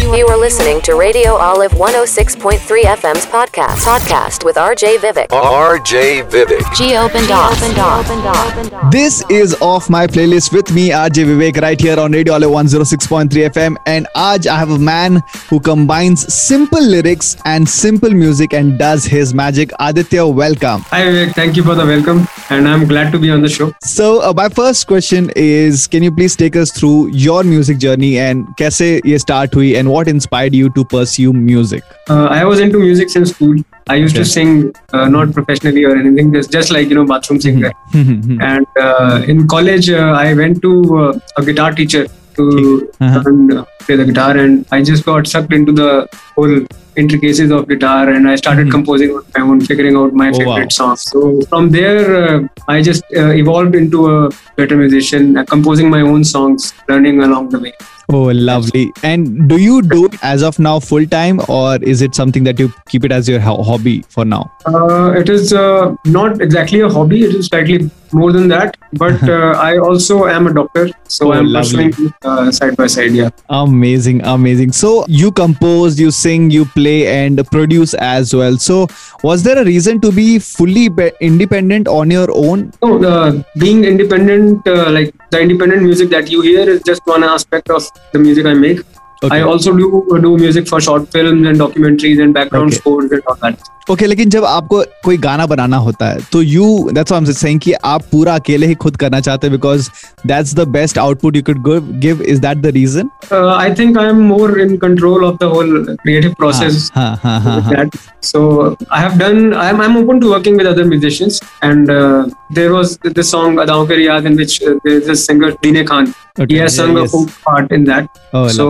You are listening to Radio Olive 106.3 FM's podcast. Podcast with RJ Vivek. RJ Vivek. Geo Bendas. This is off my playlist with me, RJ Vivek, right here on Radio Olive 106.3 FM. And Aj, I have a man who combines simple lyrics and simple music and does his magic. Aditya, welcome. Hi Vivek, thank you for the welcome, and I'm glad to be on the show. So, uh, my first question is Can you please take us through your music journey and kaise ye start hui and what inspired you to pursue music? Uh, I was into music since school. I used Okay. to sing, uh, not professionally or anything, just just like you know bathroom singer. and uh, in college, uh, I went to uh, a guitar teacher to Uh-huh. learn uh, play the guitar, and I just got sucked into the whole intricacies of guitar, and I started Mhm. composing on my own, figuring out my Oh, wow. favorite songs. So from there, uh, I just uh, evolved into a better musician, uh, composing my own songs, learning along the way. Oh, lovely. And do you do it as of now full time or is it something that you keep it as your ho- hobby for now? Uh, it is uh, not exactly a hobby. It is slightly more than that. But uh, I also am a doctor, so Oh, I'm lovely. pursuing uh, side by side. Yeah. Amazing, amazing. So you compose, you sing, you play, and produce as well. So was there a reason to be fully be- independent on your own? So uh, being independent, uh, like the independent music that you hear, is just one aspect of the music I make. Okay. I also do uh, do music for short films and documentaries and background Okay. scores and all that. Okay okay, लेकिन जब आपको कोई गाना बनाना होता है तो you that's I am saying कि आप पूरा अकेले ही खुद करना चाहते हैं because that's the best output you could give is that the reason I think I am more in control of the whole creative process हाँ हाँ हाँ so I have done I am I am open to working with other musicians and there was this song अदाओं के रियाज in which there is a singer Deene Khan he has has a part in that so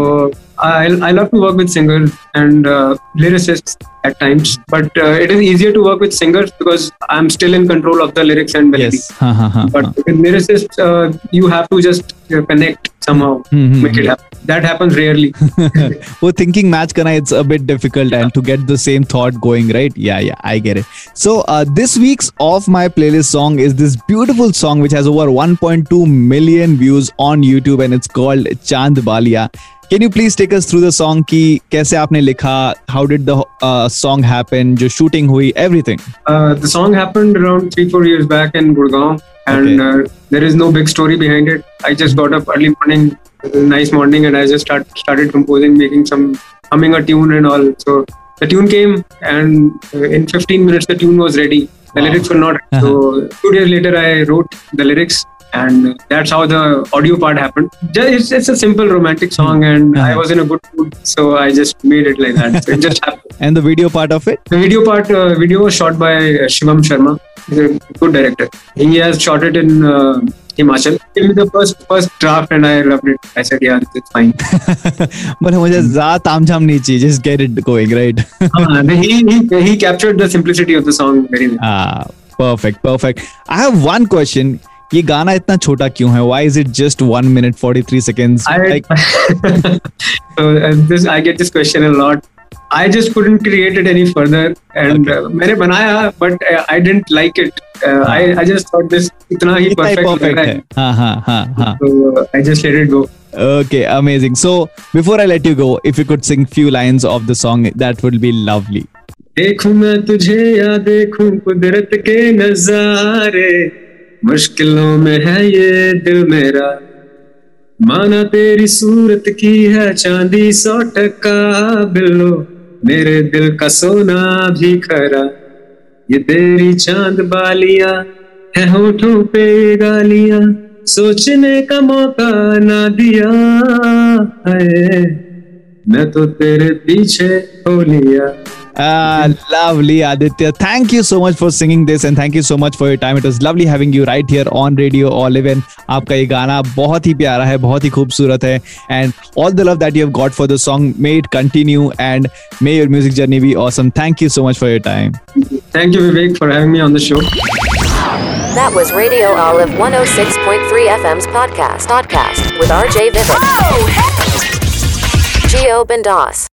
I, I love to work with singers and uh, lyricists at times, but uh, it is easier to work with singers because I'm still in control of the lyrics and melody. Yes. But with lyricists, uh, you have to just uh, connect somehow, mm-hmm. make it hmm. happen. That happens rarely. well, thinking match kana, it's a bit difficult yeah. and to get the same thought going, right? Yeah, yeah, I get it. So uh, this week's off my playlist song is this beautiful song which has over 1.2 million views on YouTube and it's called Chand Balia. Can you please take us through the song कि कैसे आपने लिखा how did the uh, song happen जो shooting हुई everything Uh, the song happened around three, four years back in Gurgaon, and uh, there is no big story behind it. I just got up early morning, uh, nice morning, and I just start, started composing, making some, humming a tune and all. So the tune came, and uh, in 15 minutes, the tune was ready. The Wow. lyrics were not. ready. So two days later, I wrote the lyrics. And that's how the audio part happened. Just, it's, it's a simple romantic song, and I Uh-huh. was in a good mood, so I just made it like that. So it just happened. and the video part of it The video part, uh, video was shot by uh, Shivam Sharma. He's a good director. He has shot it in uh, Himachal. Give me the first first draft, and I loved it. I said, "Yeah, it's fine." but मुझे ज्यादा तामझाम नहीं चाहिए just get it going right uh, he, he he captured the simplicity of the song very well. Ah, perfect, perfect. I have one question. ये गाना इतना छोटा क्यों है? Why is it just one minute forty three seconds? I Like, so uh, this I get this question a lot. I just couldn't create it any further, and okay. uh, मैंने बनाया, but uh, I didn't like it. Uh, I I just thought this इतना ही perfect perfect रहा है. हाँ हाँ हाँ हाँ. So uh, I just let it go. Okay, amazing. So before I let you go, if you could sing few lines of the song, that would be lovely. देखूँ मैं तुझे या देखूँ कुदरत के नजारे मुश्किलों में है ये दिल मेरा। माना तेरी सूरत की है चांदी सौ टका बिल्लो, मेरे दिल का सोना भी खरा। ये तेरी चाँद बालिया है होठों पे गालियाँ, सोचने का मौका ना दिया है। मैं तो तेरे पीछे हो लिया Uh, lovely Aditya. Thank you so much for singing this and thank you so much for your time. It was lovely having you right here on Radio Olive. And आपका ये गाना बहुत ही प्यारा है बहुत ही खूबसूरत है and all the love that you have got for the song may it continue and may your music journey be awesome thank you so much for your time thank you Vivek for having me on the show That was Radio Olive 106.3 FM's podcast podcast with RJ Vivek. Oh, hey! Bendas.